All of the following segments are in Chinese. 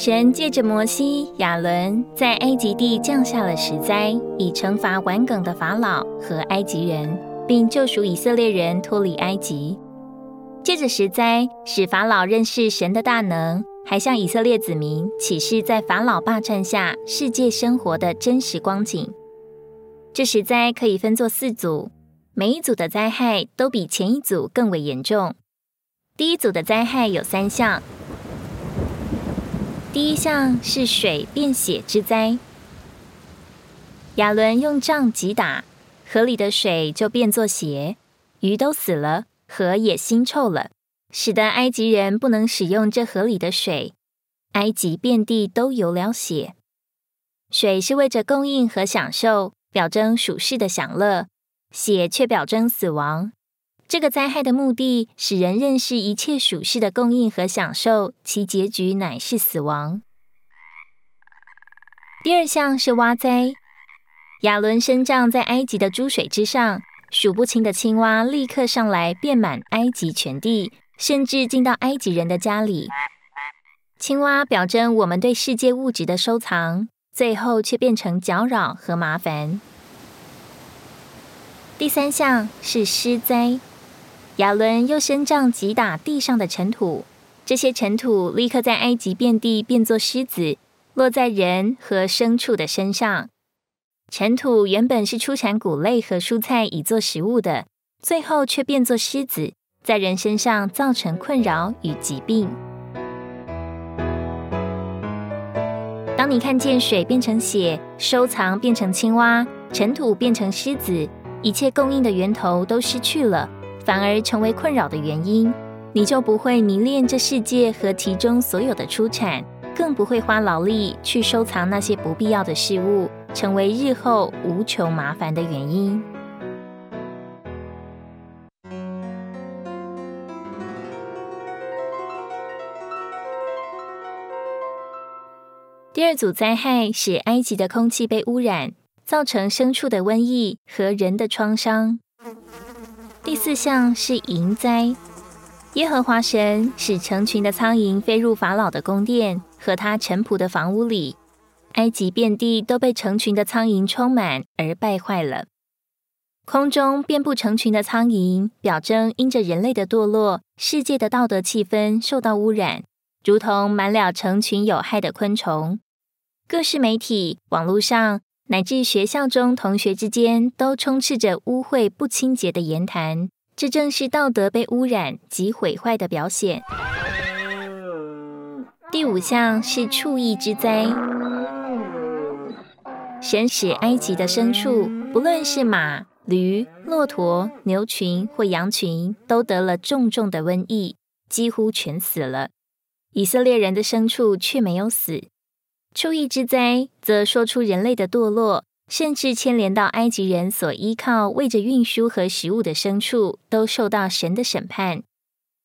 神借着摩西、亚伦，在埃及地降下了十灾，以惩罚顽梗的法老和埃及人，并救赎以色列人脱离埃及。借着十灾，使法老认识神的大能，还向以色列子民启示在法老霸占下世界生活的真实光景。这十灾可以分作四组，每一组的灾害都比前一组更为严重。第一组的灾害有三项。第一项是水变血之灾。亚伦用杖击打河里的水，就变作血，鱼都死了，河也腥臭了，使得埃及人不能使用这河里的水。埃及遍地都有了血。水是为着供应和享受，表征属世的享乐；血却表征死亡。这个灾害的目的，使人认识一切属世的供应和享受，其结局乃是死亡。第二项是蛙灾，亚伦伸杖在埃及的诸水之上，数不清的青蛙立刻上来，遍满埃及全地，甚至进到埃及人的家里。青蛙表征我们对世界物质的收藏，最后却变成搅扰和麻烦。第三项是湿灾。亚伦又伸杖击打地上的尘土，这些尘土立刻在埃及遍地变作狮子，落在人和牲畜的身上。尘土原本是出产谷类和蔬菜以做食物的，最后却变作狮子，在人身上造成困扰与疾病。当你看见水变成血，收藏变成青蛙，尘土变成狮子，一切供应的源头都失去了。反而成为困扰的原因，你就不会迷恋这世界和其中所有的出产，更不会花劳力去收藏那些不必要的事物，成为日后无穷麻烦的原因。第二组灾害使埃及的空气被污染，造成牲畜的瘟疫和人的创伤。四项是蝇灾，耶和华神使成群的苍蝇飞入法老的宫殿和他臣仆的房屋里，埃及遍地都被成群的苍蝇充满而败坏了。空中遍布成群的苍蝇，表征因着人类的堕落，世界的道德气氛受到污染，如同满了成群有害的昆虫。各式媒体、网络上。乃至学校中，同学之间都充斥着污秽不清洁的言谈，这正是道德被污染及毁坏的表现。第五项是畜疫之灾，神使埃及的牲畜，不论是马、驴、骆驼、牛群或羊群，都得了重重的瘟疫，几乎全死了。以色列人的牲畜却没有死。畜疫之灾，则说出人类的堕落，甚至牵连到埃及人所依靠为着运输和食物的牲畜，都受到神的审判。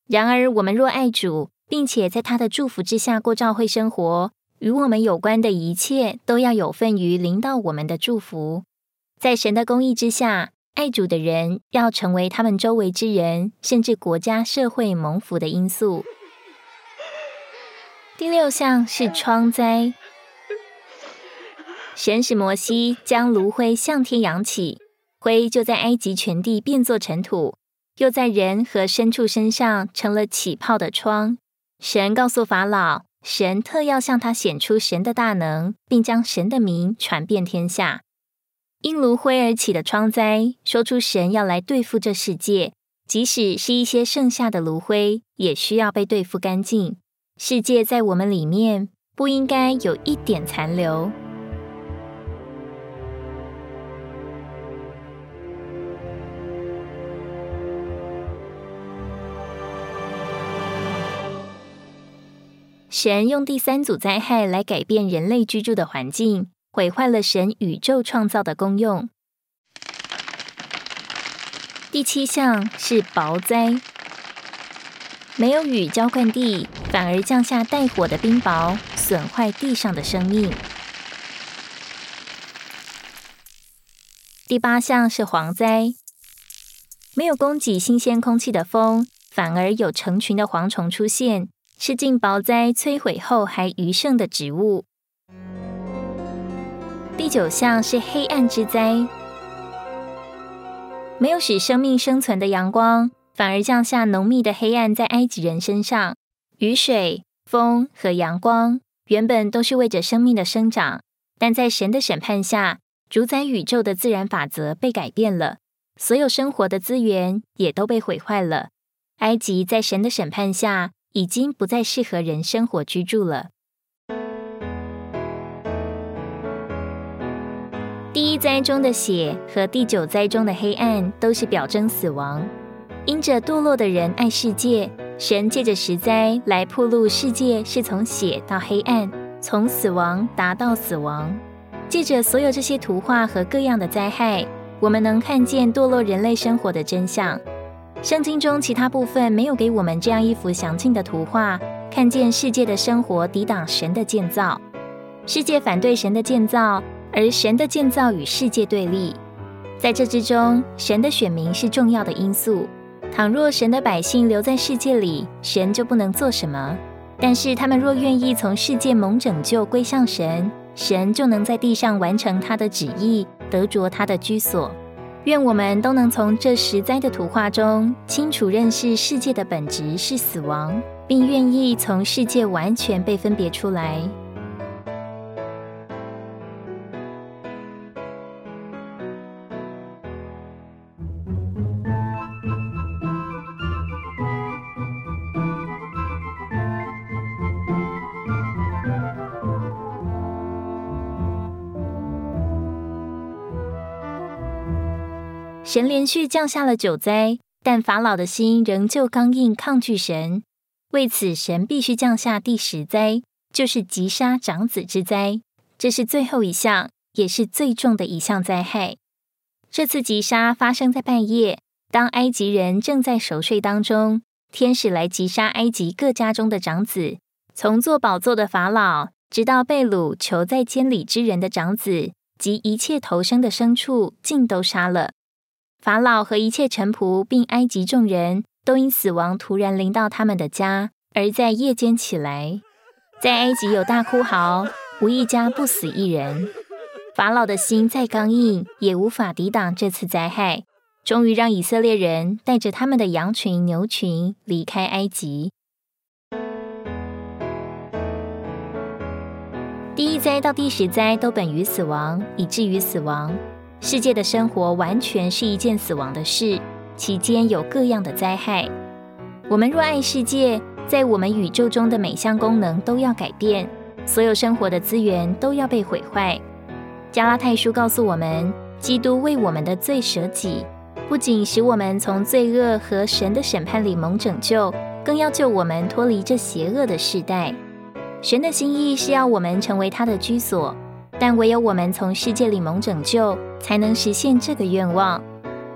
然而，我们若爱主，并且在他的祝福之下过教会生活，与我们有关的一切，都要有份于临到我们的祝福。在神的公义之下，爱主的人要成为他们周围之人，甚至国家社会蒙福的因素。第六项是疮灾。神使摩西将炉灰向天扬起，灰就在埃及全地变作尘土，又在人和牲畜身上成了起泡的疮。神告诉法老，神特要向他显出神的大能，并将神的名传遍天下。因炉灰而起的疮灾，说出神要来对付这世界，即使是一些剩下的炉灰，也需要被对付干净。世界在我们里面，不应该有一点残留。神用第三组灾害来改变人类居住的环境，毁坏了神宇宙创造的功用。第七项是雹灾，没有雨浇灌地，反而降下带火的冰雹，损坏地上的生命。第八项是蝗灾，没有供给新鲜空气的风，反而有成群的蝗虫出现。吃尽雹灾摧毁后还余剩的植物。第九项是黑暗之灾，没有使生命生存的阳光，反而降下浓密的黑暗在埃及人身上。雨水、风和阳光原本都是为着生命的生长，但在神的审判下，主宰宇宙的自然法则被改变了，所有生活的资源也都被毁坏了。埃及在神的审判下，已经不再适合人生活居住了。第一灾中的血和第九灾中的黑暗，都是表征死亡。因着堕落的人爱世界，神借着十灾来铺路世界是从血到黑暗，从死亡达到死亡。借着所有这些图画和各样的灾害，我们能看见堕落人类生活的真相。圣经中其他部分没有给我们这样一幅详尽的图画，看见世界的生活抵挡神的建造，世界反对神的建造。而神的建造与世界对立，在这之中，神的选民是重要的因素。倘若神的百姓留在世界里，神就不能做什么；但是他们若愿意从世界蒙拯救归向神，神就能在地上完成他的旨意，得着他的居所。愿我们都能从这十灾的图画中，清楚认识世界的本质是死亡，并愿意从世界完全被分别出来。神连续降下了九灾，但法老的心仍旧刚硬，抗拒神。为此，神必须降下第十灾，就是击杀长子之灾。这是最后一项，也是最重的一项灾害。这次击杀发生在半夜，当埃及人正在熟睡当中，天使来击杀埃及各家中的长子，从做宝座的法老，直到被掳囚在监里之人的长子及一切投生的牲畜，尽都杀了。法老和一切臣仆，并埃及众人都因死亡突然临到他们的家，而在夜间起来，在埃及有大哭嚎，无一家不死一人。法老的心再刚硬，也无法抵挡这次灾害，终于让以色列人带着他们的羊群、牛群离开埃及。第一灾到第十灾都本于死亡，以至于死亡。世界的生活完全是一件死亡的事，其间有各样的灾害。我们若爱世界，在我们宇宙中的每项功能都要改变，所有生活的资源都要被毁坏。加拉太书告诉我们，基督为我们的罪舍己，不仅使我们从罪恶和神的审判里蒙拯救，更要救我们脱离这邪恶的时代。神的心意是要我们成为他的居所。但唯有我们从世界里蒙拯救，才能实现这个愿望。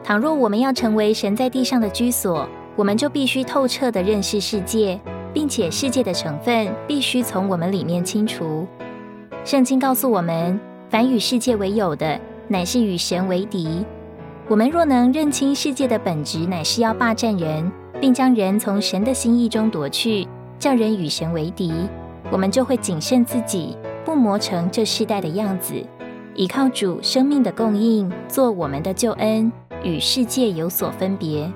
倘若我们要成为神在地上的居所，我们就必须透彻的认识世界，并且世界的成分必须从我们里面清除。圣经告诉我们，凡与世界为友的，乃是与神为敌。我们若能认清世界的本质，乃是要霸占人，并将人从神的心意中夺去，叫人与神为敌，我们就会谨慎自己。不磨成这世代的样子，依靠主生命的供应，做我们的救恩，与世界有所分别。